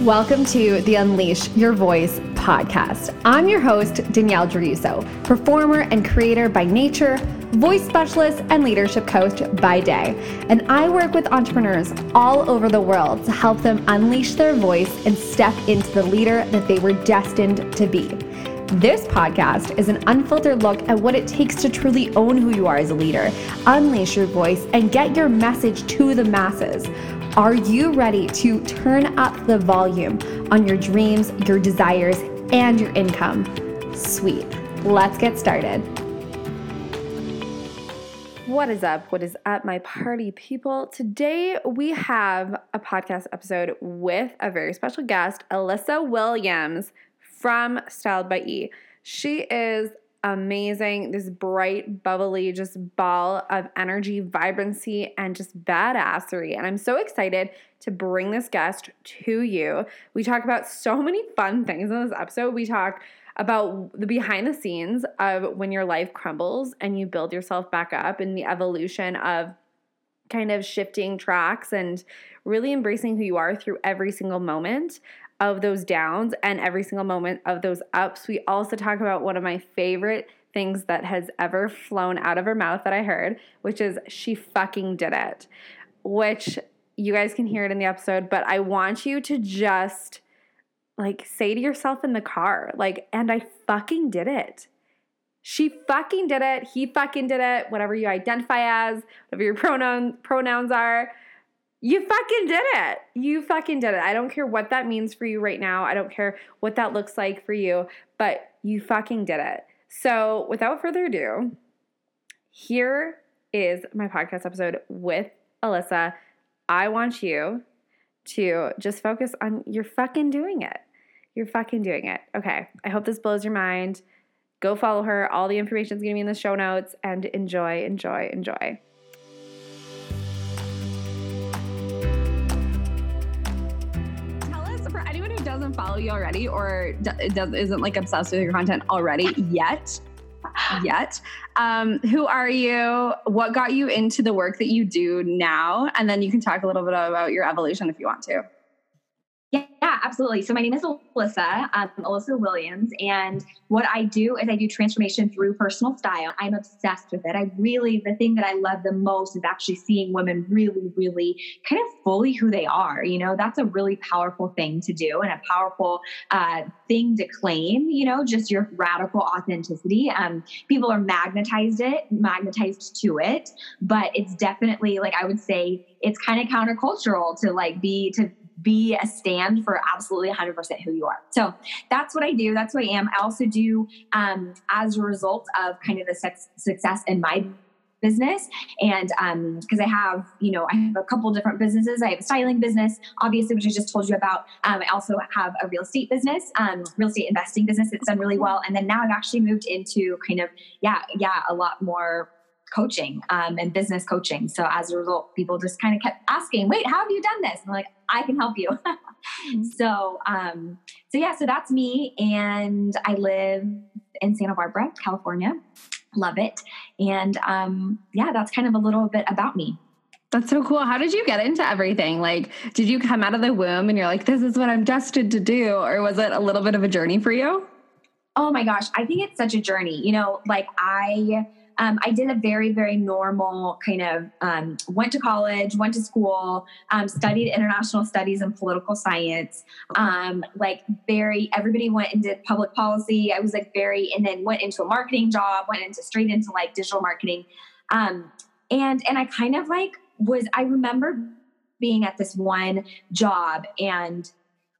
Welcome to the Unleash Your Voice podcast. I'm your host, Danielle Druso, performer and creator by nature, voice specialist, and leadership coach by day. And I work with entrepreneurs all over the world to help them unleash their voice and step into the leader that they were destined to be. This podcast is an unfiltered look at what it takes to truly own who you are as a leader, unleash your voice, and get your message to the masses. Are you ready to turn up the volume on your dreams, your desires, and your income? Sweet. Let's get started. What is up? What is up, my party people? Today we have a podcast episode with a very special guest, Alyssa Williams from Styled by E. She is amazing, this bright, bubbly, just ball of energy, vibrancy, and just badassery. And I'm so excited to bring this guest to you. We talk about so many fun things in this episode. We talk about the behind the scenes of when your life crumbles and you build yourself back up and the evolution of kind of shifting tracks and really embracing who you are through every single moment of those downs and every single moment of those ups. We also talk about one of my favorite things that has ever flown out of her mouth that I heard, which is she fucking did it, which you guys can hear it in the episode, but I want you to just like say to yourself in the car, like, and I fucking did it. She fucking did it. He fucking did it. Whatever you identify as, whatever your pronoun pronouns are. You fucking did it. You fucking did it. I don't care what that means for you right now. I don't care what that looks like for you, but you fucking did it. So, without further ado, here is my podcast episode with Alyssa. I want you to just focus on you're fucking doing it. You're fucking doing it. Okay. I hope this blows your mind. Go follow her. All the information is going to be in the show notes and enjoy, enjoy, enjoy. Follow you already or does, isn't like obsessed with your content already yet, yet, um, who are you? What got you into the work that you do now? And then you can talk a little bit about your evolution if you want to. Yeah, absolutely. So my name is Alyssa, um, Alyssa Williams, and what I do is I do transformation through personal style. I'm obsessed with it. I really, the thing that I love the most is actually seeing women really, really kind of fully who they are. You know, that's a really powerful thing to do and a powerful uh, thing to claim. You know, just your radical authenticity. Um, people are magnetized it, magnetized to it, but it's definitely like I would say it's kind of countercultural to like be to be a stand for absolutely 100% who you are. So that's what I do. That's who I am. I also do, um, as a result of kind of the success in my business and um because i have you know i have a couple different businesses i have a styling business obviously which i just told you about um, i also have a real estate business um, real estate investing business that's done really well and then now i've actually moved into kind of yeah yeah a lot more coaching um, and business coaching. So as a result, people just kind of kept asking, "Wait, how have you done this?" And I'm like, "I can help you." mm-hmm. So, um, so yeah, so that's me, and I live in Santa Barbara, California. Love it, and um, yeah, that's kind of a little bit about me. That's so cool. How did you get into everything? Like, did you come out of the womb and you're like, "This is what I'm destined to do," or was it a little bit of a journey for you? Oh my gosh, I think it's such a journey. You know, like I um, I did a very, very normal kind of um, went to college, went to school, um, studied international studies and political science. Um, like very, everybody went and did public policy. I was like very, and then went into a marketing job, went into straight into like digital marketing, um, and and I kind of like was. I remember being at this one job and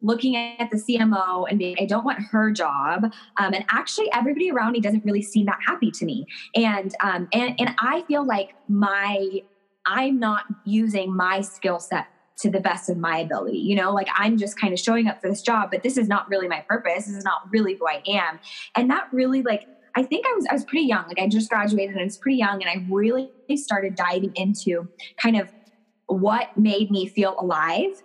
looking at the CMO and being, I don't want her job. Um, and actually, everybody around me doesn't really seem that happy to me. And um, and and I feel like my I'm not using my skill set to the best of my ability. You know, like I'm just kind of showing up for this job, but this is not really my purpose. This is not really who I am. And that really like I think I was I was pretty young. Like I just graduated and I was pretty young and I really started diving into kind of what made me feel alive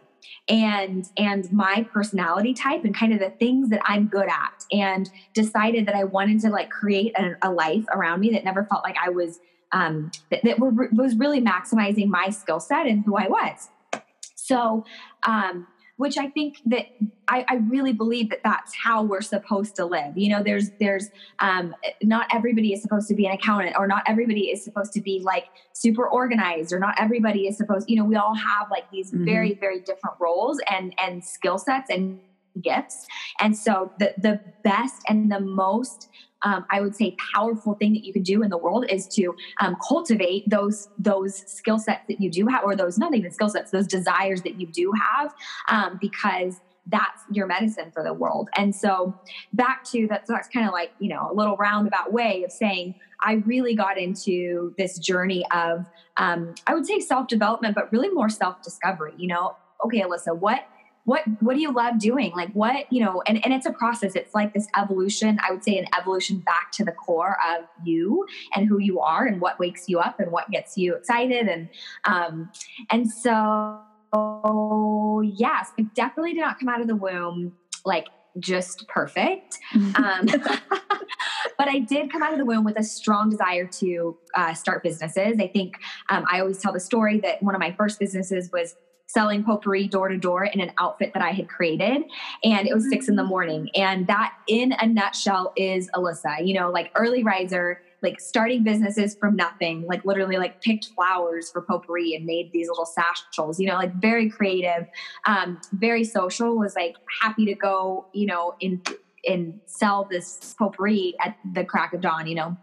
and and my personality type and kind of the things that I'm good at and decided that I wanted to like create a, a life around me that never felt like I was um, that, that were, was really maximizing my skill set and who I was. So um, which I think that I, I, really believe that that's how we're supposed to live. You know, there's there's um, not everybody is supposed to be an accountant, or not everybody is supposed to be like super organized, or not everybody is supposed. You know, we all have like these mm-hmm. very very different roles and and skill sets and gifts, and so the the best and the most um, I would say powerful thing that you can do in the world is to um, cultivate those those skill sets that you do have, or those not even skill sets, those desires that you do have, um, because that's your medicine for the world. And so back to that's that's kind of like you know a little roundabout way of saying I really got into this journey of um, I would say self development, but really more self discovery. You know, okay, Alyssa, what what what do you love doing? Like what you know and, and it's a process. It's like this evolution i would say an evolution back to the core of you and who you are and what wakes you up and what gets you excited and um and so yes i definitely did not come out of the womb like just perfect. Um but I did come out of the womb with a strong desire to uh, start businesses. I think um, I always tell the story that one of my first businesses was selling potpourri door to door in an outfit that I had created. And it was six in the mm-hmm. morning. And that, in a nutshell, is Alyssa. You know, like early riser, like starting businesses from nothing, like literally like picked flowers for potpourri and made these little satchels, you know, like very creative, um, very social, was like happy to go, you know, in and sell this potpourri at the crack of dawn, you know.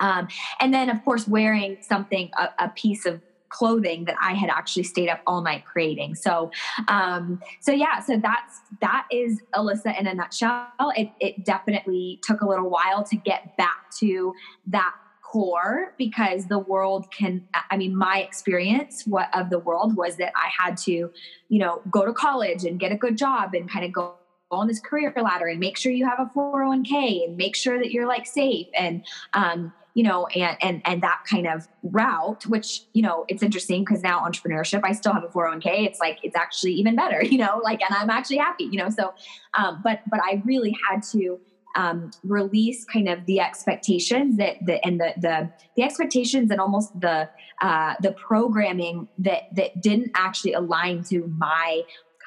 Um, and then, of course, wearing something, a, a piece of clothing that I had actually stayed up all night creating. So, um, so yeah, so that's that is Alyssa in a nutshell. It, it definitely took a little while to get back to that core because the world can i mean my experience what of the world was that i had to you know go to college and get a good job and kind of go on this career ladder and make sure you have a 401k and make sure that you're like safe and um, you know, and and and that kind of route, which you know, it's interesting because now entrepreneurship, I still have a 401k. It's like it's actually even better, you know, like, and I'm actually happy, you know. So, um, but but I really had to um, release kind of the expectations that the and the the the expectations and almost the uh, the programming that that didn't actually align to my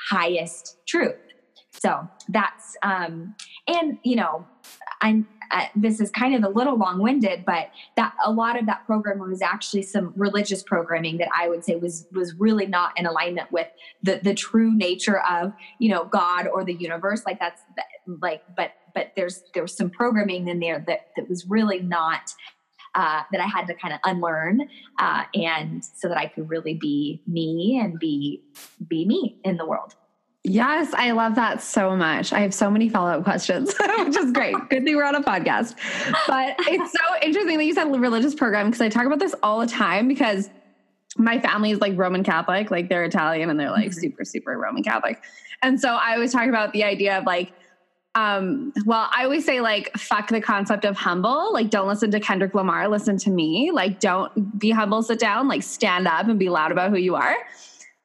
highest truth. So that's um, and you know I'm uh, this is kind of a little long-winded but that a lot of that program was actually some religious programming that i would say was was really not in alignment with the the true nature of you know god or the universe like that's like but but there's there was some programming in there that that was really not uh, that I had to kind of unlearn, uh, and so that I could really be me and be be me in the world. Yes, I love that so much. I have so many follow up questions, which is great. Good thing we're on a podcast. But it's so interesting that you said religious program because I talk about this all the time because my family is like Roman Catholic, like they're Italian and they're like mm-hmm. super, super Roman Catholic. And so I always talk about the idea of like, um, well, I always say like, fuck the concept of humble. Like, don't listen to Kendrick Lamar, listen to me. Like, don't be humble, sit down, like, stand up and be loud about who you are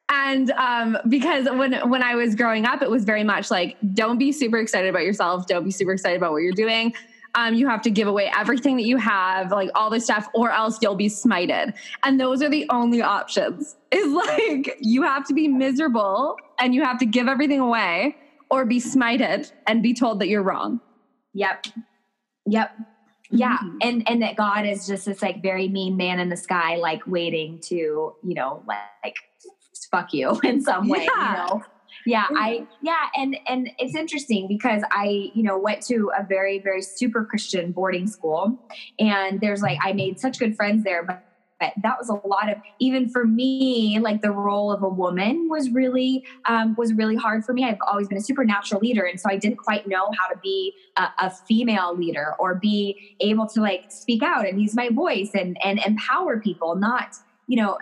and um, because when when I was growing up, it was very much like, don't be super excited about yourself. Don't be super excited about what you're doing. Um, you have to give away everything that you have, like all this stuff, or else you'll be smited. And those are the only options. Is like you have to be miserable and you have to give everything away, or be smited and be told that you're wrong. Yep. Yep. Yeah. Mm-hmm. And and that God is just this like very mean man in the sky, like waiting to, you know, like fuck you in some way, yeah. you know? Yeah, I yeah, and and it's interesting because I, you know, went to a very very super Christian boarding school and there's like I made such good friends there, but but that was a lot of even for me like the role of a woman was really um, was really hard for me i've always been a supernatural leader and so i didn't quite know how to be a, a, female leader or be able to like speak out and use my voice and and empower people not you know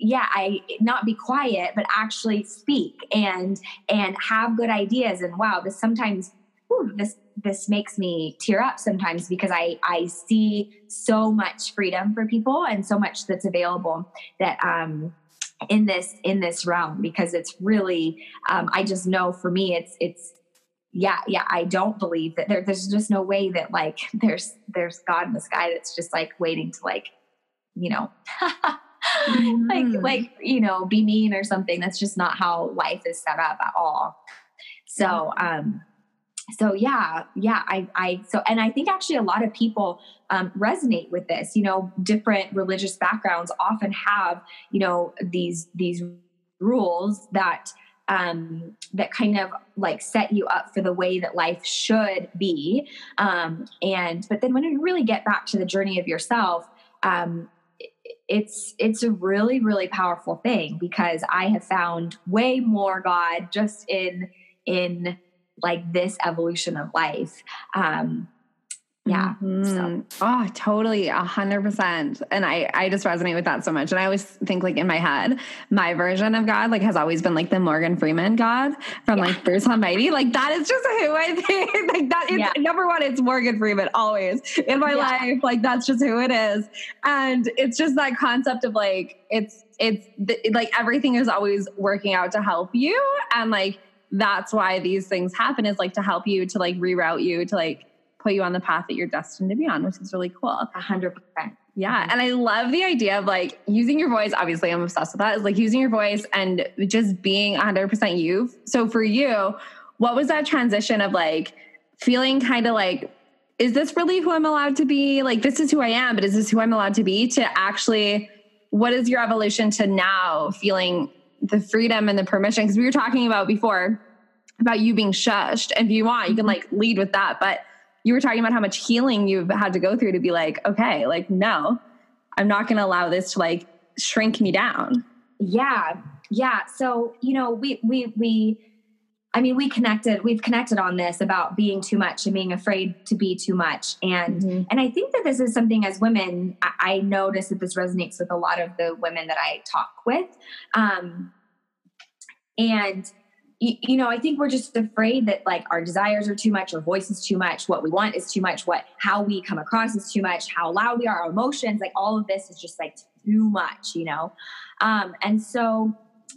yeah i not be quiet but actually speak and and have good ideas. And wow this sometimes whew, this this makes me tear up sometimes because i i see so much freedom for people and so much that's available that um in this in this realm because it's really um i just know for me it's it's yeah yeah i don't believe that there, there's just no way that like there's there's god in the sky that's just like waiting to like you know mm-hmm. like like you know be mean or something. That's just not how life is set up at all. So um so yeah yeah i i so and i think actually a lot of people um, resonate with this. You know different religious backgrounds often have you know these these rules that um, that kind of like set you up for the way that life should be. Um, and but then when you really get back to the journey of yourself um, it's it's a really really powerful thing because i have found way more god just in in like this evolution of life. Um yeah mm-hmm. so. oh totally a hundred percent and i i just resonate with that so much and i always think like in my head my version of god like has always been like the morgan freeman god from yeah. like bruce almighty like that is just who i think like that is yeah. number one it's morgan freeman always in my yeah. life like that's just who it is and it's just that concept of like it's it's like everything is always working out to help you and like that's why these things happen is like to help you to like reroute you to like put you on the path that you're destined to be on, which is really cool. A hundred percent. Yeah. And I love the idea of like using your voice. Obviously, I'm obsessed with that. Is like using your voice and just being 100% you. So for you, what was that transition of like feeling kind of like, is this really who I'm allowed to be? Like, this is who I am, but is this who I'm allowed to be? To actually, what is your evolution to now feeling the freedom and the permission? Because we were talking about before about you being shushed. And if you want, you can mm-hmm. like lead with that. But you were talking about how much healing you've had to go through to be like, okay, like, no, I'm not going to allow this to like shrink me down. Yeah. Yeah. So, you know, we, we, we, I mean, we connected, we've connected on this about being too much and being afraid to be too much. And, mm-hmm. and I think that this is something as women, I, I notice that this resonates with a lot of the women that I talk with. Um, and you, know, I think we're just afraid that like our desires are too much, our voice is too much, what we want is too much, what how we come across is too much, how loud we are, our emotions, like all of this is just like too much, you know. Um, and so,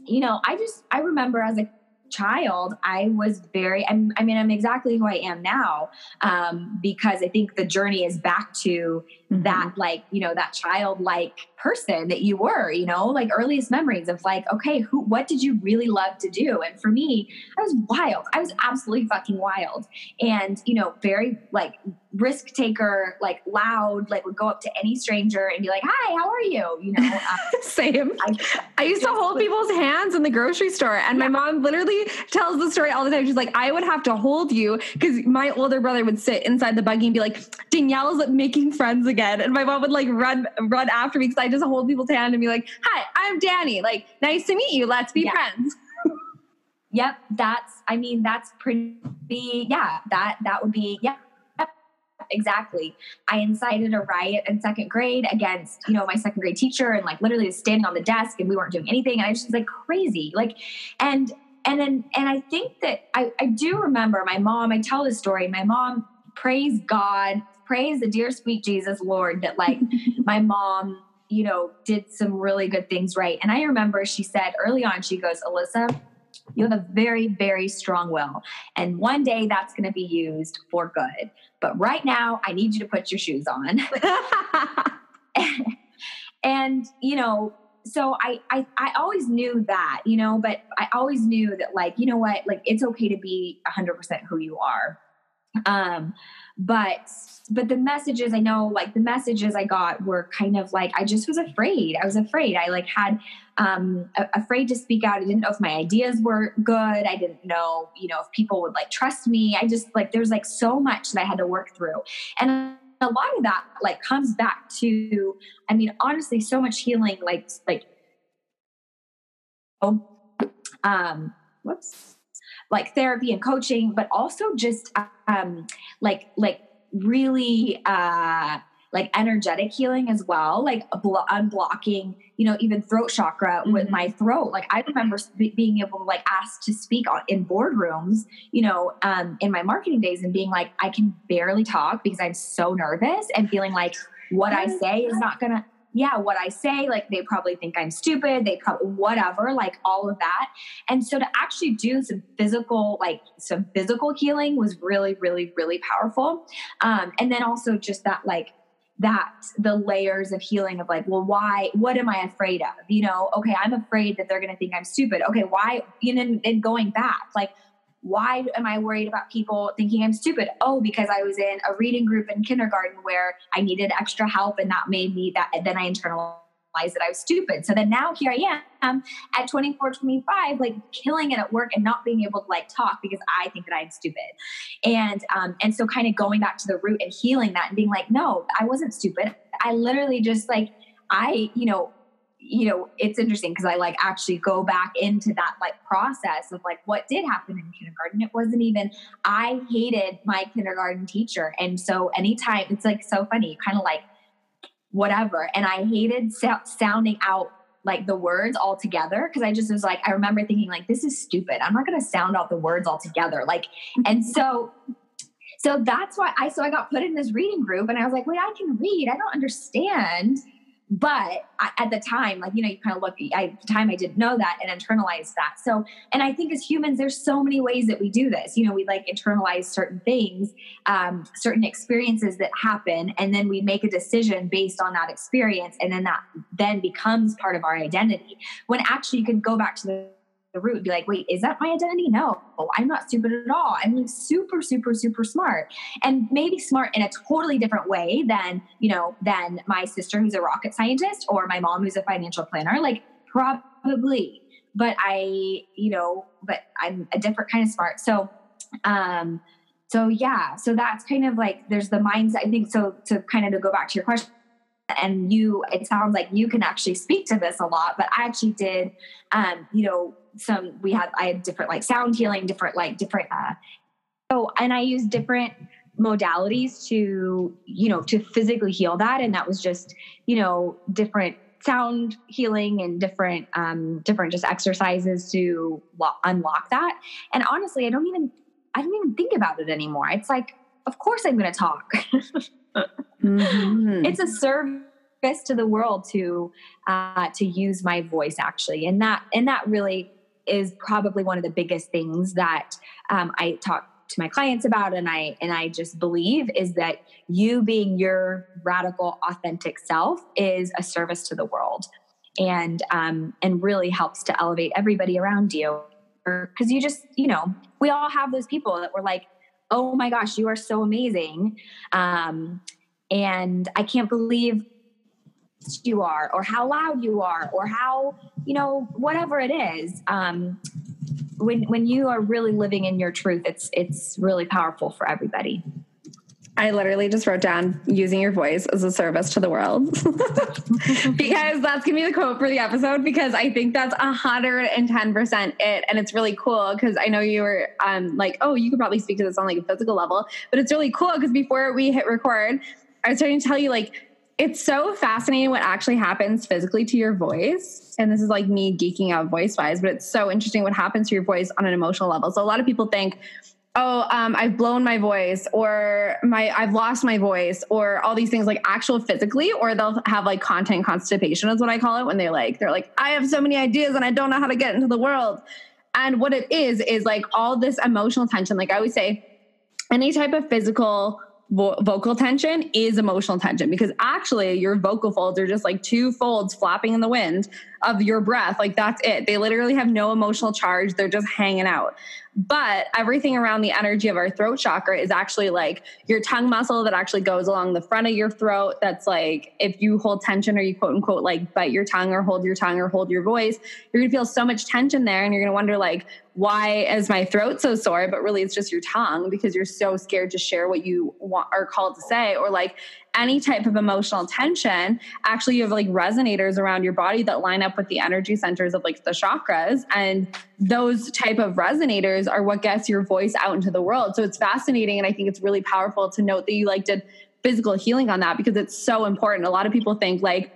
you know, I just I remember as a child, I was very, I'm, i mean, I'm exactly who I am now um, because I think the journey is back to mm-hmm. that, like, you know, that childlike person that you were, you know, like earliest memories of like, okay, who, what did you really love to do? And for me, I was wild. I was absolutely fucking wild. And, you know, very like risk taker, like loud, like would go up to any stranger and be like, hi, how are you? You know, uh, same. I, I used to hold people's hands in the grocery store. And yeah. my mom literally tells the story all the time. She's like, I would have to hold you because my older brother would sit inside the buggy and be like, Danielle's making friends again. And my mom would like run, run after me because I just hold people's hand and be like, "Hi, I'm Danny. Like, nice to meet you. Let's be yeah. friends." yep, that's. I mean, that's pretty. Yeah, that that would be. Yeah, exactly. I incited a riot in second grade against, you know, my second grade teacher and like literally standing on the desk and we weren't doing anything. And I was just like crazy. Like, and, and then, and I think that I, I do remember my mom, I tell this story, my mom, praise God, praise the dear sweet Jesus Lord that like my mom you know, did some really good things right. And I remember she said early on, she goes, Alyssa, you have a very, very strong will. And one day that's going to be used for good. But right now, I need you to put your shoes on. and, you know, so I, I I always knew that, you know, but I always knew that like, you know what, like it's okay to be 100% who you are. Um but but the messages i know like the messages i got were kind of like i just was afraid. I was afraid. I like had um a- afraid to speak out. I didn't know if my ideas were good. I didn't know you know if people would like trust me. I just like there's like so much that i had to work through. And a lot of that like comes back to i mean honestly so much healing like like oh um whoops like therapy and coaching, but also just um, like like really uh, like energetic healing as well, like blo- unblocking, you know, even throat chakra mm-hmm. with my throat. Like I remember sp- being able to like ask to speak on, in boardrooms, you know, um, in my marketing days and being like, I can barely talk because I'm so nervous and feeling like what I say is not gonna yeah, what I say, like they probably think I'm stupid, they probably whatever, like all of that. And so to actually do some physical, like some physical healing was really, really, really powerful. Um, and then also just that like that the layers of healing of like, well, why, what am I afraid of? You know, okay, I'm afraid that they're going to think I'm stupid. Okay, why, you know, and going back, like, why am I worried about people thinking I'm stupid? Oh, because I was in a reading group in kindergarten where I needed extra help and that made me that, then I internalized that I was stupid. So then now here I am at 24, 25, like killing it at work and not being able to like talk because I think that I'm stupid. And um, and so kind of going back to the root and healing that and being like, no, I wasn't stupid. I literally just like I, you know, you know, it's interesting because I like actually go back into that like process of like what did happen in kindergarten. It wasn't even, I hated my kindergarten teacher. And so anytime it's like so funny, kind of like whatever. And I hated so- sounding out like the words all together because I just was like, I remember thinking like, this is stupid. I'm not going to sound out the words all together. Like, mm-hmm. and so, so that's why I, so I got put in this reading group and I was like, wait, I can read. I don't understand but I, at the time like you know you kind of look I, at the time i didn't know that and internalized that. So and i think as humans there's so many ways that we do this. You know we like internalize certain things um, certain experiences that happen and then we make a decision based on that experience and then that then becomes part of our identity. When actually you can go back to the the root be like, wait, is that my identity? No, I'm not stupid at all. I'm like super, super, super smart. And maybe smart in a totally different way than, you know, than my sister who's a rocket scientist or my mom who's a financial planner. Like probably. But I, you know, but I'm a different kind of smart. So um, so yeah, so that's kind of like there's the mindset. I think so to kind of to go back to your question and you it sounds like you can actually speak to this a lot but i actually did um you know some we had i had different like sound healing different like different uh oh and i used different modalities to you know to physically heal that and that was just you know different sound healing and different um different just exercises to lo- unlock that. And honestly i don't even i don't even think about it anymore. It's like of course i'm going to talk. Mm-hmm. it's a service to the world to uh to use my voice actually and that and that really is probably one of the biggest things that um, I talk to my clients about and I and I just believe is that you being your radical authentic self is a service to the world and um, and really helps to elevate everybody around you. Because you just you know we all have those people that were like oh my gosh you are so amazing. Um, and I can't believe you are or how loud you are or how you know whatever it is um, when when you are really living in your truth it's it's really powerful for everybody. I literally just wrote down using your voice as a service to the world. Because that's gonna be the quote for the episode because I think that's a hundred and ten percent it, and it's really cool because I know you were um like oh you could probably speak to this on like a physical level, but it's really cool because before we hit record, I was starting to tell you like it's so fascinating what actually happens physically to your voice. And this is like me geeking out voice wise, but it's so interesting what happens to your voice on an emotional level. So a lot of people think, oh, um, I've blown my voice or my I've lost my voice or all these things like actual physically, or they'll have like content constipation is what I call it when they like they're like, I have so many ideas and I don't know how to get into the world. And what it is is like all this emotional tension. Like I always say, any type of physical vo- vocal tension is emotional tension because actually your vocal folds are just like two folds flapping in the wind of your breath. Like that's it. They literally have no emotional charge. They're just hanging out. But everything around the energy of our throat chakra is actually like your tongue muscle that actually goes along the front of your throat. That's like if you hold tension or you quote unquote like bite your tongue or hold your tongue or hold your voice, you're gonna feel so much tension there and you're gonna wonder like, why is my throat so sore? But really it's just your tongue because you're so scared to share what you want are called to say. Or like any type of emotional tension, actually you have like resonators around your body that line up with the energy centers of like the chakras. And those type of resonators are what gets your voice out into the world. So it's fascinating. And I think it's really powerful to note that you like did physical healing on that because it's so important. A lot of people think like,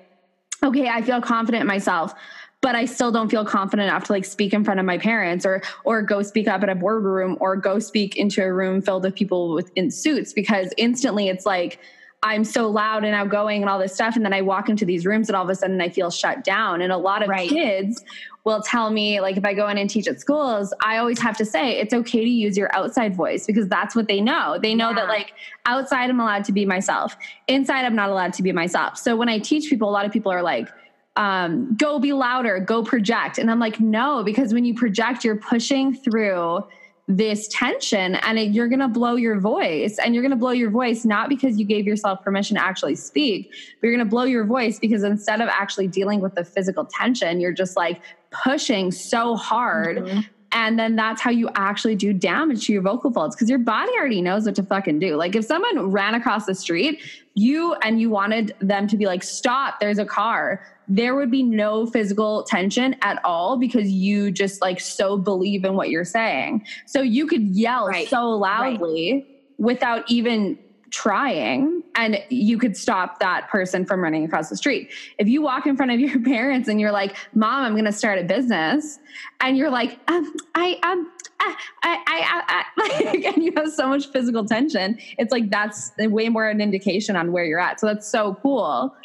okay, I feel confident in myself but I still don't feel confident enough to like speak in front of my parents or or go speak up at a boardroom or go speak into a room filled with people with in suits because instantly it's like I'm so loud and outgoing and all this stuff. And then I walk into these rooms and all of a sudden I feel shut down. And a lot of right. kids will tell me, like, if I go in and teach at schools, I always have to say it's okay to use your outside voice because that's what they know. They know yeah. that, like, outside I'm allowed to be myself, inside I'm not allowed to be myself. So when I teach people, a lot of people are like, um, go be louder, go project. And I'm like, no, because when you project, you're pushing through this tension and it, you're going to blow your voice and you're going to blow your voice not because you gave yourself permission to actually speak but you're going to blow your voice because instead of actually dealing with the physical tension you're just like pushing so hard mm-hmm. and then that's how you actually do damage to your vocal folds because your body already knows what to fucking do like if someone ran across the street you and you wanted them to be like stop there's a car there would be no physical tension at all because you just like so believe in what you're saying. So you could yell right. so loudly right. without even trying and you could stop that person from running across the street. If you walk in front of your parents and you're like, "Mom, I'm going to start a business." And you're like, um, I um I, I, I, I, and you have so much physical tension. It's like that's way more an indication on where you're at. So that's so cool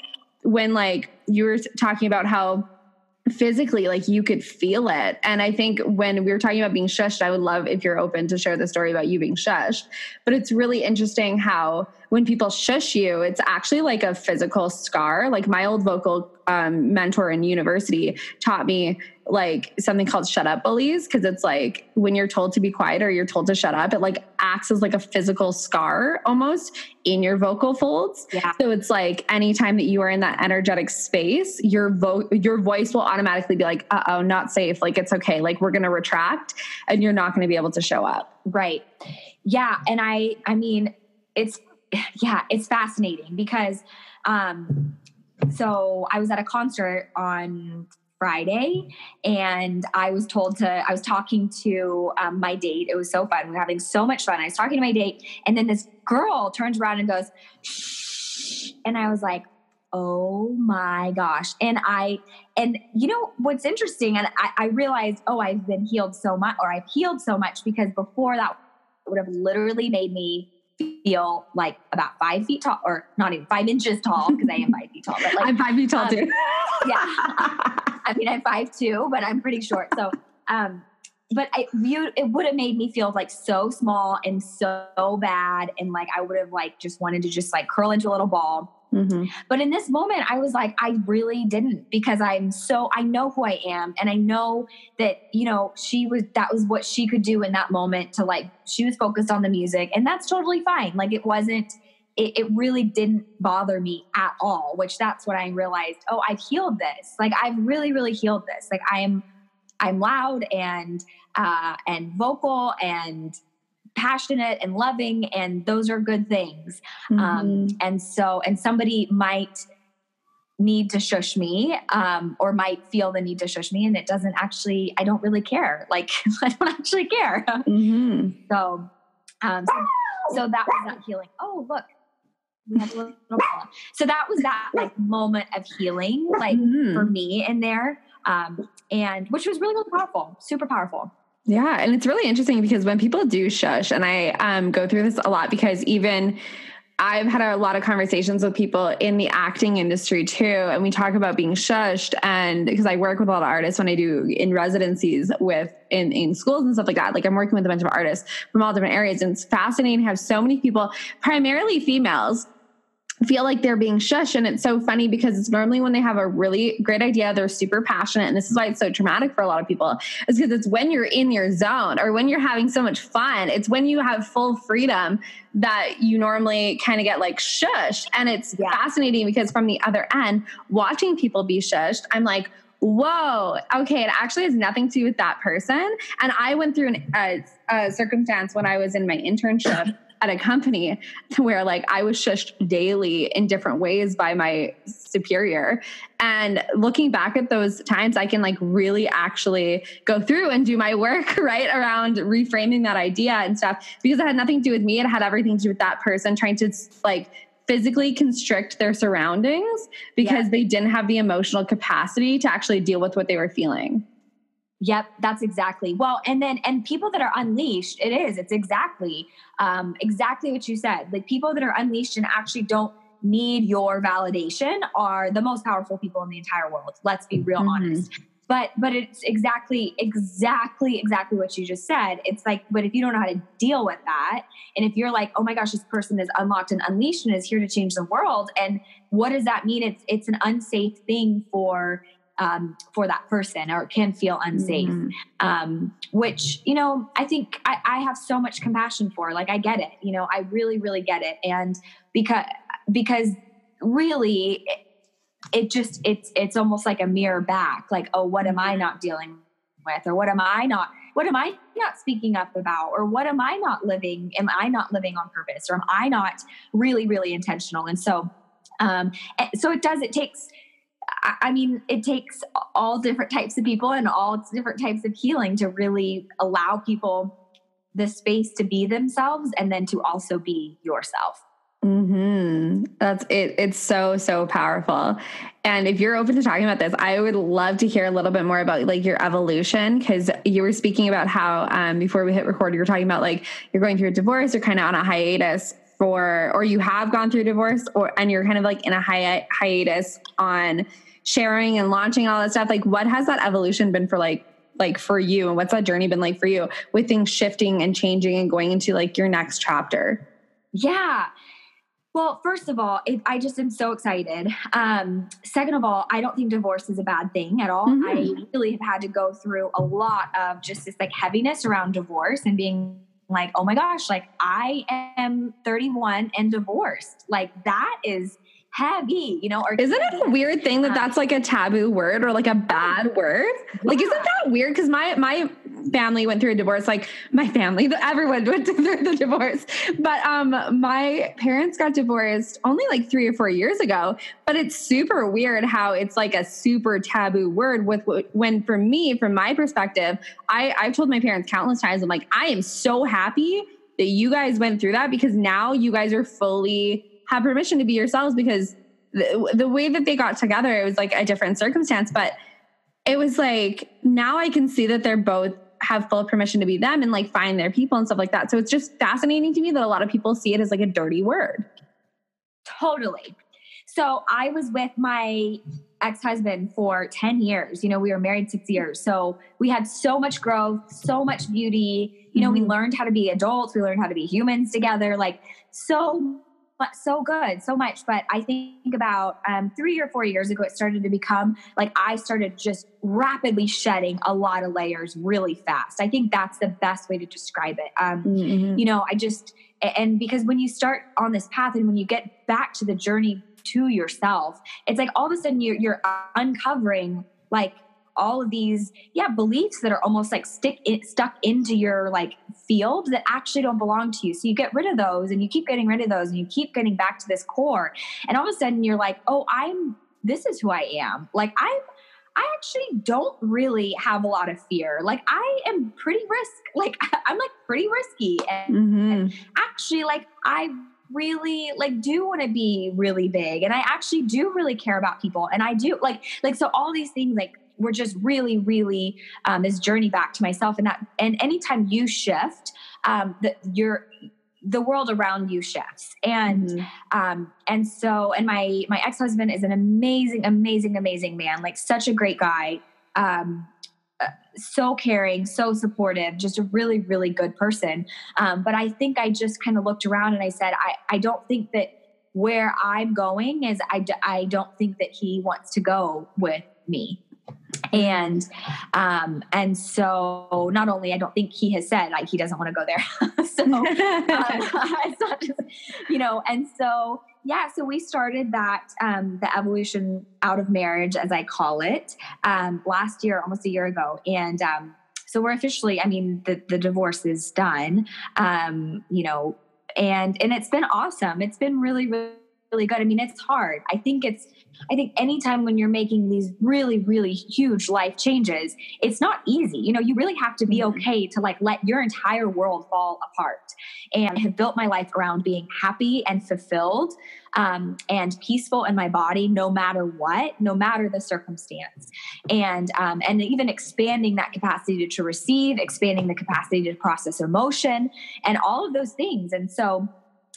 when like you were talking about how physically like you could feel it. And i think when we were talking about being shushed i would love if you're open to share the story about you being shushed. But it's really interesting how when people shush you it's actually like a physical scar. Like my old vocal um, mentor in university taught me like something called shut up bullies because it's like when you're told to be quiet or you're told to shut up it like acts as like a physical scar almost in your vocal folds. Yeah. so it's like anytime that you are in that energetic space your vo- your voice will automatically be like uh-oh not safe. Like it's okay. Like we're going to retract and you're not going to be able to show up. Right. Yeah and i i mean it's yeah it's fascinating because um so I was at a concert on Friday, and I was told to, I was talking to um, my date. It was so fun. We were having so much fun. I was talking to my date, and then this girl turns around and goes, Shh. and I was like, oh my gosh. And I, and you know what's interesting, and I, I realized, oh, I've been healed so much, or I've healed so much because before that would have literally made me feel like about five feet tall, or not even five inches tall, because I am five feet tall. But like, I'm five feet tall um, too. yeah. I mean, I'm five two, but I'm pretty short. So, um, but I viewed it would have made me feel like so small and so bad, and like I would have like just wanted to just like curl into a little ball. Mm-hmm. But in this moment, I was like, I really didn't because I'm so I know who I am, and I know that you know she was that was what she could do in that moment to like she was focused on the music, and that's totally fine. Like it wasn't it, it, really didn't bother me at all, which that's what I realized. Oh, I've healed this. Like I've really, really healed this. Like I'm, I'm loud and, uh, and vocal and passionate and loving. And those are good things. Um, mm-hmm. Um, and so, and somebody might need to shush me, um, or might feel the need to shush me. And it doesn't actually, I don't really care. Like I don't actually care. Mm-hmm. So, um, so, so that was that healing. Oh, look, so that was that like moment of healing, like mm-hmm. for me in there, um, and which was really really powerful, super powerful. Yeah, and it's really interesting because when people do shush, and I um, go through this a lot because even I've had a lot of conversations with people in the acting industry too, and we talk about being shushed. And because I work with a lot of artists when I do in residencies with in, in schools and stuff like that, like I'm working with a bunch of artists from all different areas, and it's fascinating to have so many people, primarily females, feel like they're being shushed. And it's so funny because it's normally when they have a really great idea, they're super passionate. And this is why it's so traumatic for a lot of people, is because it's when you're in your zone or when you're having so much fun. It's when you have full freedom that you normally kind of get like shushed. And it's yeah. fascinating because from the other end, watching people be shushed, I'm like, whoa, okay, it actually has nothing to do with that person. And I went through an, a, a circumstance when I was in my internship at a company where like I was shushed daily in different ways by my superior. And looking back at those times, I can like really actually go through and do my work right around reframing that idea and stuff because it had nothing to do with me. It had everything to do with that person trying to like physically constrict their surroundings because yeah. they didn't have the emotional capacity to actually deal with what they were feeling. Yep, that's exactly. Well, and then and people that are unleashed, it is. It's exactly um, exactly what you said. Like people that are unleashed and actually don't need your validation are the most powerful people in the entire world. Let's be real mm-hmm. honest. but but it's exactly exactly exactly what you just said it's like but if you don't know how to deal with that and if you're like oh my gosh this person is unlocked and unleashed and is here to change the world and what does that mean it's it's an unsafe thing for um, for that person or can feel unsafe. Mm-hmm. um, which you know i think I, I have so much compassion for like i get it you know i really really get it. And because because really it just it's it's almost like a mirror back like oh what am i mm-hmm. not dealing with? Or what am i not what am i not speaking up about? Or what am i not living am i not living on purpose? Or am i not really really intentional? And so um so it does it takes I mean, it takes all different types of people and all different types of healing to really allow people the space to be themselves and then to also be yourself. Hmm. That's it. It's so so powerful. And if you're open to talking about this, I would love to hear a little bit more about like your evolution because you were speaking about how um, before we hit record, you were talking about like you're going through a divorce, you're kind of on a hiatus for, or you have gone through divorce, or and you're kind of like in a hi- hiatus on sharing and launching all that stuff. Like, what has that evolution been for like like for you, and what's that journey been like for you with things shifting and changing and going into like your next chapter? Yeah. Well, first of all, it, I just am so excited. Um, second of all, I don't think divorce is a bad thing at all. Mm-hmm. I really have had to go through a lot of just this like heaviness around divorce and being like, oh my gosh, like I am 31 and divorced. Like that is heavy, you know, or isn't it a weird thing that that's like a taboo word or like a bad word? Like, isn't that weird? Because my my family went through a divorce. Like my family, everyone went through the divorce. But um, my parents got divorced only like three or four years ago. But it's super weird how it's like a super taboo word. With when for me, from my perspective, I I've told my parents countless times. I'm like, I am so happy that you guys went through that because now you guys are fully have permission to be yourselves because the, the way that they got together, it was like a different circumstance, but it was like now I can see that they're both have full permission to be them and like find their people and stuff like that. So it's just fascinating to me that a lot of people see it as like a dirty word. Totally. So I was with my ex-husband for 10 years. You know, we were married 6 years. So we had so much growth, so much beauty. You know, mm-hmm. we learned how to be adults, we learned how to be humans together. Like so so good, so much. But I think about um, three or four years ago, it started to become like I started just rapidly shedding a lot of layers really fast. I think that's the best way to describe it. Um, mm-hmm. You know, I just, and because when you start on this path and when you get back to the journey to yourself, it's like all of a sudden you're, you're uncovering like all of these yeah beliefs that are almost like stick in, stuck into your like field that actually don't belong to you so you get rid of those and you keep getting rid of those and you keep getting back to this core and all of a sudden you're like oh i'm this is who i am like i'm I actually don't really have a lot of fear. Like I am pretty risk. Like I'm like pretty risky, and, mm-hmm. and actually, like I really like do want to be really big, and I actually do really care about people, and I do like like so all these things like we're just really, really um, this journey back to myself. And that, and anytime you shift, um, that you're the world around you shifts and mm-hmm. um and so and my my ex-husband is an amazing amazing amazing man like such a great guy um uh, so caring so supportive just a really really good person um but i think i just kind of looked around and i said i i don't think that where i'm going is i i don't think that he wants to go with me and um and so not only i don't think he has said like he doesn't want to go there. So um, just you know and so yeah so we started that um the evolution out of marriage as i call it um last year almost a year ago. And um so we're officially i mean the the divorce is done um you know and and it's been awesome. It's been really really really good i mean it's hard i think it's I think anytime when you're making these really, really huge life changes, it's not easy. You know, you really have to be mm-hmm. okay to like let your entire world fall apart. And I have built my life around being happy and fulfilled um, and peaceful in my body, no matter what, no matter the circumstance. And um, and even expanding that capacity to, to receive, expanding the capacity to process emotion, and all of those things. And so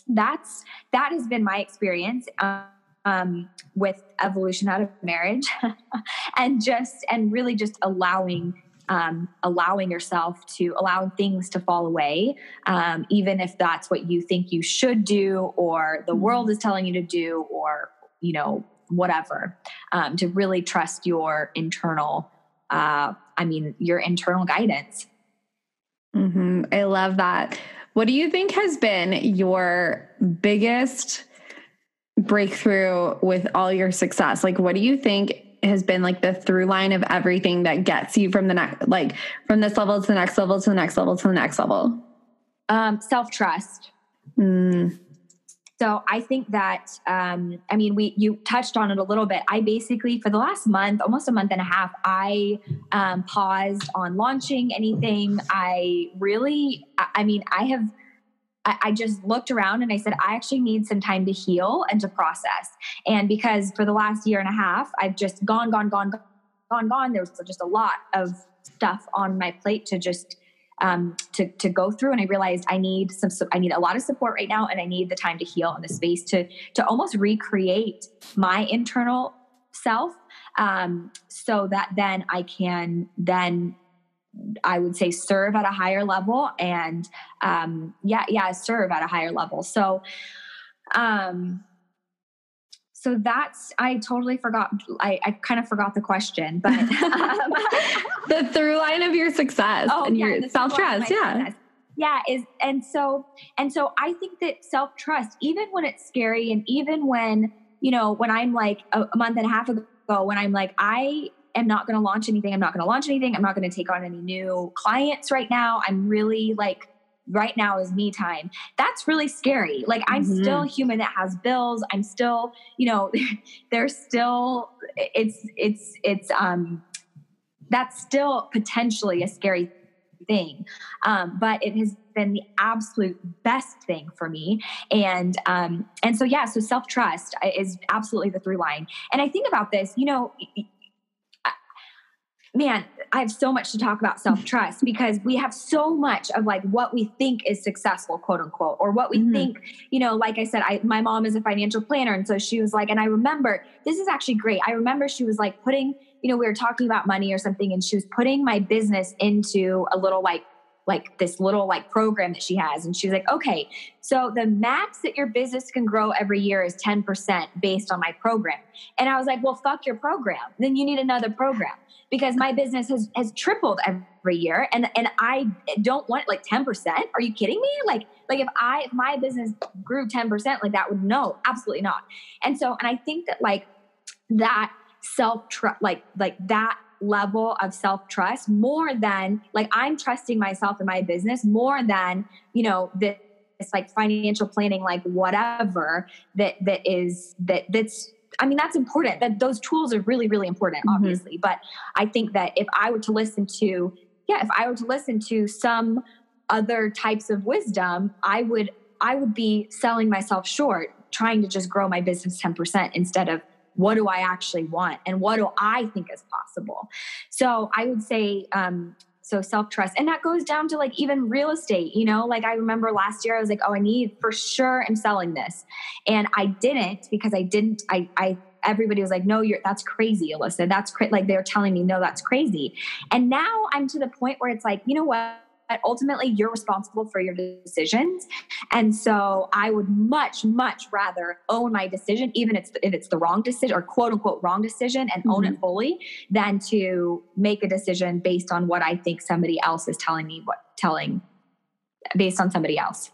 that's that has been my experience. Um, um, with evolution out of marriage and just and really just allowing um, allowing yourself to allowing things to fall away um, even if that's what you think you should do or the mm-hmm. world is telling you to do or you know whatever um, to really trust your internal uh, i mean your internal guidance mm-hmm. i love that what do you think has been your biggest breakthrough with all your success? Like, what do you think has been like the through line of everything that gets you from the next, like from this level to the next level to the next level to the next level? Um, Self trust. Mm. So I think that um, I mean we you touched on it a little bit. I basically for the last month, almost a month and a half, I um, paused on launching anything. I really, I mean, I have I, I just looked around and I said, I actually need some time to heal and to process. And because for the last year and a half, I've just gone, gone, gone, gone, gone. There was just a lot of stuff on my plate to just um, to to go through and i realized i need some i need a lot of support right now and i need the time to heal and the space to to almost recreate my internal self um, so that then i can then I would say serve at a higher level and um, yeah, yeah, serve at a higher level. So, um, so that's I totally forgot. I, I kind of forgot the question, but um, the through line of your success oh, and yeah, your self trust, yeah. Success. Yeah, is and so and so I think that self trust, even when it's scary, and even when you know when I'm like a, a month and a half ago, when I'm like I am not going to launch anything. I'm not going to launch anything. I'm not going to take on any new clients right now. I'm really like, right now is me time. That's really scary. Like, I'm mm-hmm. still human that has bills. I'm still, you know, there's still, it's, it's, it's, um, that's still potentially a scary thing. Um, but it has been the absolute best thing for me. And um, and so yeah, so self trust is absolutely the through line. And I think about this, you know, man, I have so much to talk about self trust because we have so much of like what we think is successful, quote unquote, or what we mm-hmm. think, you know, like I said, I, my mom is a financial planner. And so she was like, and I remember this is actually great. I remember she was like putting, you know, we were talking about money or something, and she was putting my business into a little like like this little like program that she has and she's like okay so the max that your business can grow every year is 10% based on my program and i was like well fuck your program then you need another program because my business has has tripled every year and and I don't want like 10%. Are you kidding me? Like like if I if my business grew 10% like that would no, absolutely not. And so and I think that like that self trust like like that level of self trust more than like I'm trusting myself in my business more than, you know, this like financial planning like whatever that that is that that's I mean, that's important. That those tools are really, really important, mm-hmm. obviously. But I think that if I were to listen to, yeah, if I were to listen to some other types of wisdom, I would, I would be selling myself short, trying to just grow my business ten percent instead of what do I actually want and what do I think is possible. So I would say, um, so self trust. And that goes down to like even real estate, you know, like I remember last year I was like, oh, I need for sure I'm selling this. And I didn't because I didn't, I, I, everybody was like, no, you're, that's crazy, Alyssa. That's cra-. like, they're telling me, no, that's crazy. And now I'm to the point where it's like, you know what? But ultimately you're responsible for your decisions and so i would much much rather own my decision even if it's the wrong decision or quote unquote wrong decision and mm-hmm. own it mm-hmm. fully than to make a decision based on what i think somebody else is telling me what telling based on somebody else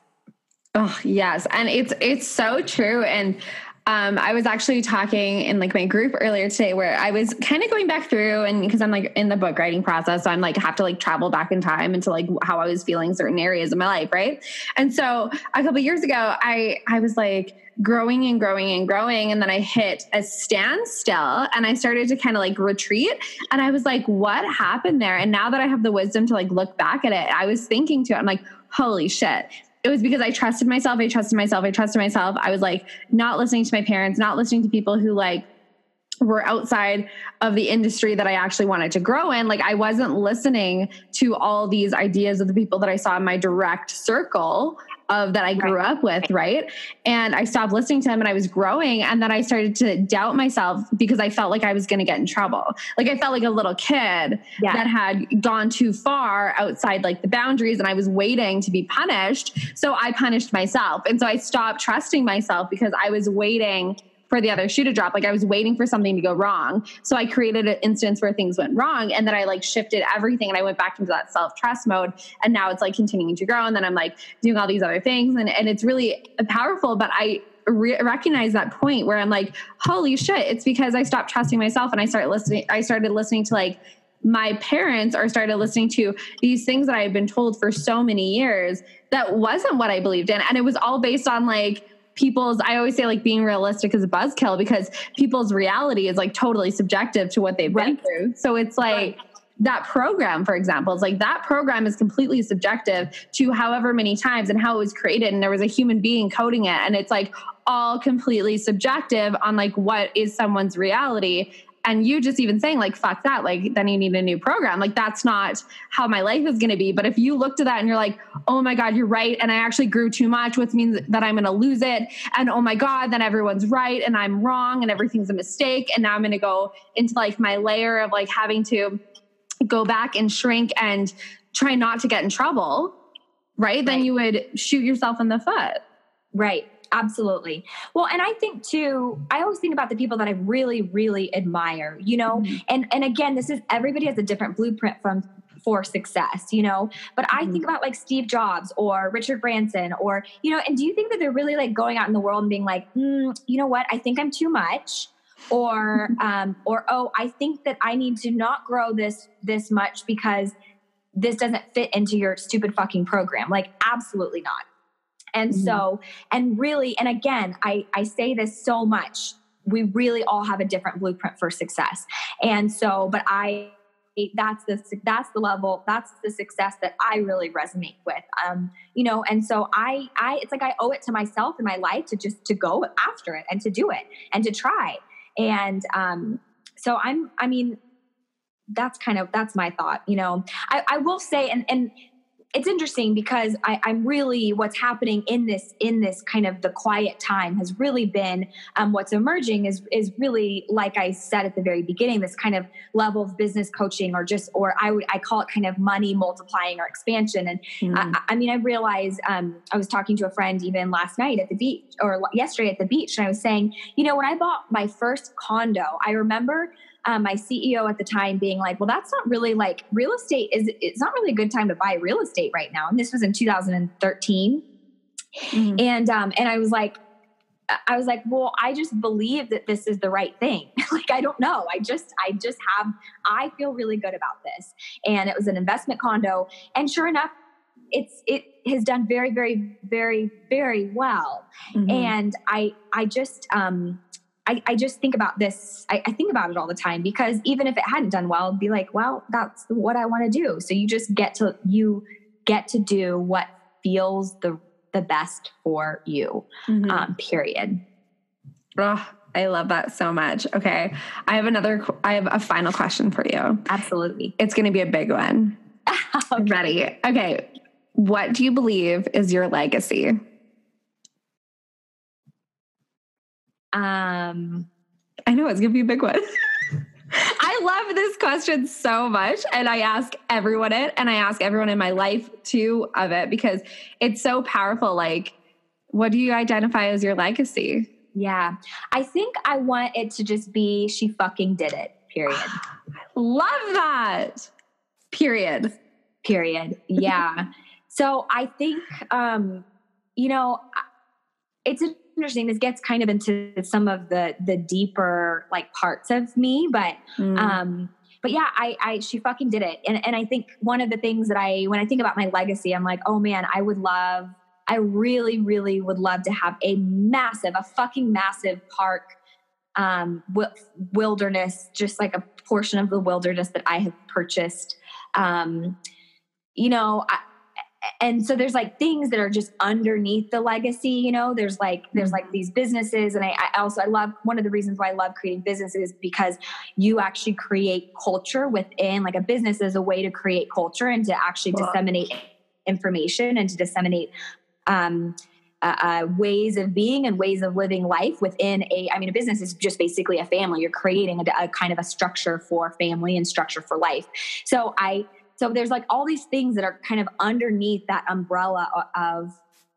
oh yes and it's it's so true and um, I was actually talking in like my group earlier today where I was kind of going back through and because I'm like in the book writing process, so I'm like have to like travel back in time into like how I was feeling certain areas of my life, right? And so a couple years ago, I I was like growing and growing and growing, and then I hit a standstill and I started to kind of like retreat, and I was like, what happened there? And now that I have the wisdom to like look back at it, I was thinking to it, I'm like, holy shit it was because I trusted myself. I trusted myself. I trusted myself. I was like not listening to my parents, not listening to people who like were outside of the industry that I actually wanted to grow in. Like I wasn't listening to all these ideas of the people that I saw in my direct circle of that I grew right. up with, right? And I stopped listening to him and I was growing and then I started to doubt myself because I felt like I was going to get in trouble. Like I felt like a little kid yeah. that had gone too far outside like the boundaries and I was waiting to be punished. So I punished myself. And so I stopped trusting myself because I was waiting for the other shoe to drop. Like I was waiting for something to go wrong. So I created an instance where things went wrong and then I like shifted everything and I went back into that self trust mode. And now it's like continuing to grow. And then I'm like doing all these other things. And, and it's really powerful. But I, Re- recognize that point where I'm like, holy shit, it's because I stopped trusting myself and I started listening. I started listening to like my parents or started listening to these things that I had been told for so many years that wasn't what I believed in. And it was all based on like people's i always say like being realistic is a buzzkill because people's reality is like totally subjective to what they've right. been through so it's like right. that program for example it's like that program is completely subjective to however many times and how it was created and there was a human being coding it and it's like all completely subjective on like what is someone's reality and you just even saying like fuck that like then you need a new program. Like that's not how my life is going to be. But if you looked at that and you're like oh my god you're right and i actually grew too much which means that i'm going to lose it and oh my god then everyone's right and i'm wrong and everything's a mistake and now i'm going to go into like my layer of like having to go back and shrink and try not to get in trouble right, right. then you would shoot yourself in the foot. Right absolutely. Well, and I think too, I always think about the people that I really, really admire, you know, mm-hmm. and, and again, this is everybody has a different blueprint from for success, you know. But I think mm-hmm. about like Steve Jobs or Richard Branson or, you know, and do you think that they're really like going out in the world and being like, mm, you know what, I think I'm too much? Or um, or oh, I think that I need to not grow this this much because this doesn't fit into your stupid fucking program. Like, absolutely not. And mm-hmm. so, and really, and again, I, I say this so much. We really all have a different blueprint for success. And so, but I, that's the that's the level that's the success that i really resonate with um you know and so i i it's like i owe it to myself in my life to just to go after it and to do it and to try and um so i'm i mean that's kind of that's my thought you know i i will say and and it's interesting because I, am really what's happening in this in this kind of the quiet time has really been um, what's emerging is is really like I said at the very beginning this kind of level of business coaching or just or I would I call it kind of money multiplying or expansion and mm. I, I, mean I realized um, I was talking to a friend even last night at the beach or yesterday at the beach and I was saying you know when I bought my first condo I remember um, my CEO at the time being like, well, that's not really like real estate is it's not really a good time to buy real estate right now. And this was in 2013. Mm-hmm. And um, and I was like, I was like, well, I just believe that this is the right thing. like, I don't know. I just, I just have, I feel really good about this. And it was an investment condo. And sure enough, it's, it has done very, very, very, very well. Mm-hmm. And I, I just, um, I, I just think about this. I, I, think about it all the time because even if it hadn't done well, I'd be like, well, that's what I want to do. So you just get to you get to do what feels the the best for you. Mm-hmm. Um, period. Oh, I love that so much. Okay, I have another. I have a final question for you. Absolutely, it's going to be a big one. okay. Ready? Okay. What do you believe is your legacy? Um, I know it's gonna be a big one. I love this question so much. And I ask everyone it, and I ask everyone in my life too of it because it's so powerful. Like, what do you identify as your legacy? Yeah. I think I want it to just be she fucking did it, period. I love that. Period. Period. Yeah. so I think, um, you know, it's a interesting. This gets kind of into some of the the deeper like parts of me, but mm. um but yeah, I, I she fucking did it. And and I think one of the things that I when I think about my legacy, I'm like, oh man, I would love, I really, really would love to have a massive, a fucking massive park um wilderness, just like a portion of the wilderness that I have purchased. Um, you know, I, and so there's like things that are just underneath the legacy you know? There's like there's like mm-hmm. these businesses and I, I, also i love one of the reasons why i love creating businesses because you actually create culture within like a business is a way to create culture and to actually disseminate information and to disseminate um, uh, uh, ways of being and ways of living life within a i mean a business is just basically a family. You're creating a, a, kind of a structure for family and structure for life. So i so there's like all these things that are kind of underneath that umbrella of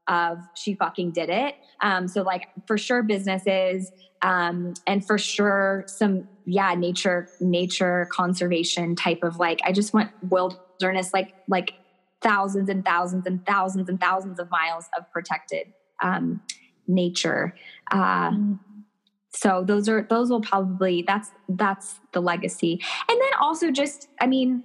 of she fucking did it um so like for sure businesses um and for sure some yeah nature nature conservation type of like i just went wilderness like like thousands and thousands and thousands and thousands of miles of protected um, nature. Uh, mm. So those are those will probably that's that's the legacy, and then also just I mean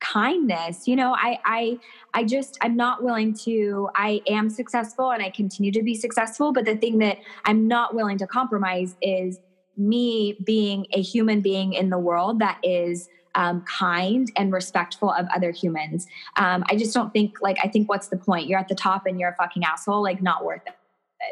kindness you know i i i just i'm not willing to i am successful and i continue to be successful but the thing that i'm not willing to compromise is me being a human being in the world that is um, kind and respectful of other humans. Um, I just don't think like I think what's the point? You're at the top and you're a fucking asshole. Like not worth it.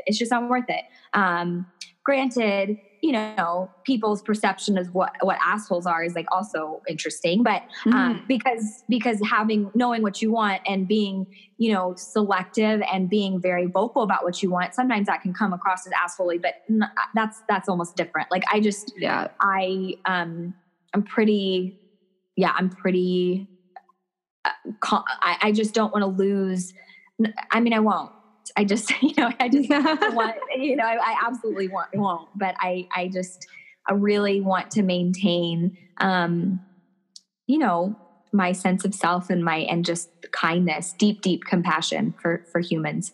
It's just not worth it. Um, granted, you know, people's perception of what what assholes are is like also interesting, but um, mm. because because having knowing what you want and being you know selective and being very vocal about what you want, sometimes that can come across as assholey, but that's that's almost different. Like I just yeah, I um I'm pretty yeah, I'm pretty, uh, I, I just don't want to lose. I mean, I won't. I just, you know, I just want, you know, I, I absolutely want, won't, but I, I just, I really want to maintain, um, you know, my sense of self and my, and just kindness, deep, deep compassion for, for humans.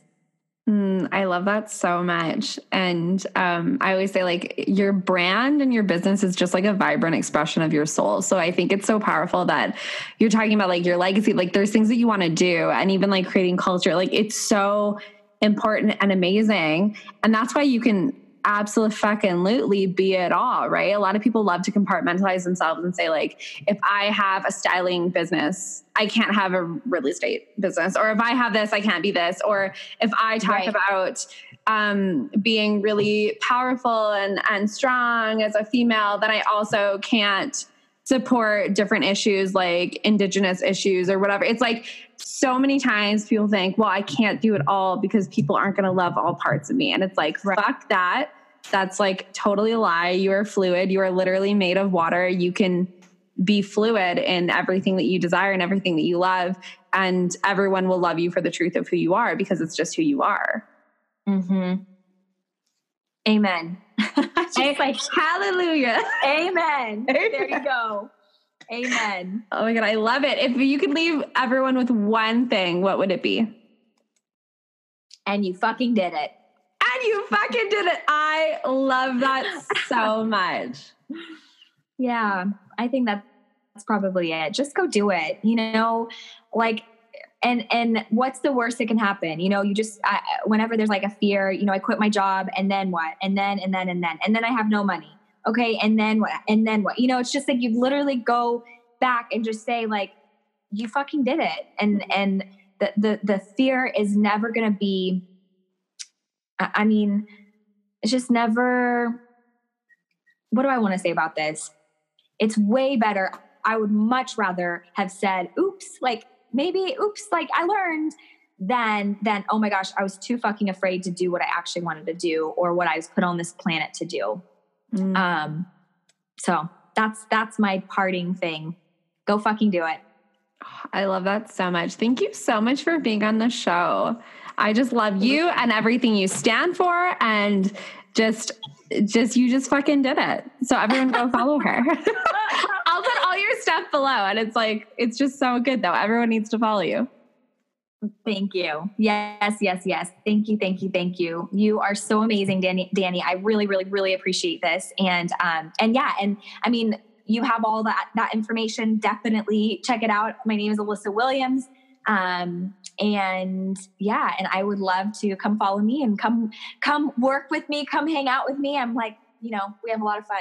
Mm, I love that so much. And um, I always say, like, your brand and your business is just like a vibrant expression of your soul. So I think it's so powerful that you're talking about like your legacy. Like, there's things that you want to do, and even like creating culture. Like, it's so important and amazing. And that's why you can absolutely fucking lootly be it all, right? A lot of people love to compartmentalize themselves and say, like, if I have a styling business, I can't have a real estate business. Or if I have this, I can't be this. Or if I talk right. about um, being really powerful and, and strong as a female, then I also can't support different issues like indigenous issues or whatever. It's like so many times people think, well, I can't do it all because people aren't going to love all parts of me. And it's like, right. fuck that. That's like totally a lie. You are fluid. You are literally made of water. You can be fluid in everything that you desire and everything that you love. And everyone will love you for the truth of who you are because it's just who you are. Mm-hmm. Amen. it's like, hallelujah. Amen. There you go. Amen. Oh my God, I love it. If you could leave everyone with one thing, what would it be? And you fucking did it. And you fucking did it. I love that so much. Yeah, I think that's probably it. Just go do it. You know, like and and what's the worst that can happen you know you just I, whenever there's like a fear you know i quit my job and then what and then and then and then and then i have no money okay? And then what and then what? You know it's just like you literally go back and just say like you fucking did it. And mm-hmm. and the the the fear is never going to be i mean it's just never what do i want to say about this? It's way better. I would much rather have said oops like maybe oops like i learned than then oh my gosh i was too fucking afraid to do what i actually wanted to do or what i was put on this planet to do Mm. Um, so that's that's my parting thing. Go fucking do it. I love that so much. Thank you so much for being on the show. I just love you and everything you stand for and just just you just fucking did it. So everyone go follow her. I'll put all your stuff below and it's like it's just so good though. Everyone needs to follow you. Thank you. Yes, yes, yes. Thank you, thank you, thank you. You are so amazing, Danny. Danny, I really, really, really appreciate this. And um, and yeah, and I mean, you have all that that information. Definitely check it out. My name is Alyssa Williams. Um, and yeah, and I would love to come follow me and come come work with me, come hang out with me. I'm like, you know, we have a lot of fun.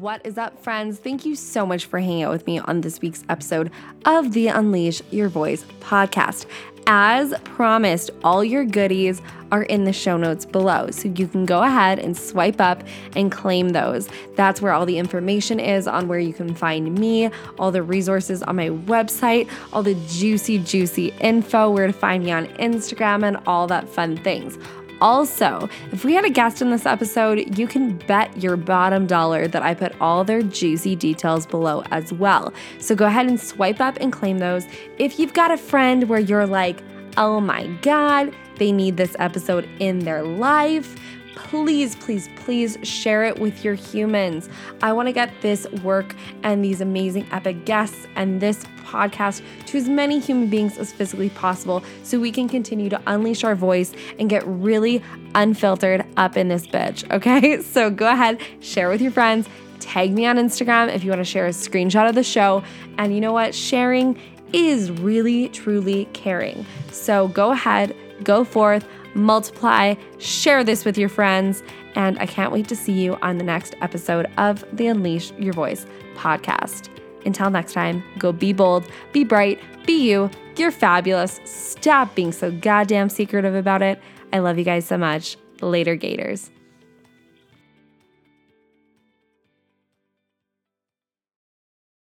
What is up, friends? Thank you so much for hanging out with me on this week's episode of the Unleash Your Voice podcast. As promised, all your goodies are in the show notes below. So you can go ahead and swipe up and claim those. That's where all the information is on where you can find me, all the resources on my website, all the juicy, juicy info, where to find me on Instagram, and all that fun things. Also, if we had a guest in this episode, you can bet your bottom dollar that I put all their juicy details below as well. So go ahead and swipe up and claim those. If you've got a friend where you're like, oh my God, they need this episode in their life, please, please, please share it with your humans. I want to get this work and these amazing epic guests and this podcast to as many human beings as physically possible so we can continue to unleash our voice and get really unfiltered up in this bitch. Okay, so go ahead, share with your friends. Tag me on Instagram if you want to share a screenshot of the show. And you know what? Sharing is really, truly caring. So go ahead, go forth multiply, share this with your friends, and I can't wait to see you on the next episode of the Unleash Your Voice podcast. Until next time, go be bold, be bright, be you. You're fabulous. Stop being so goddamn secretive about it. I love you guys so much. Later, Gators.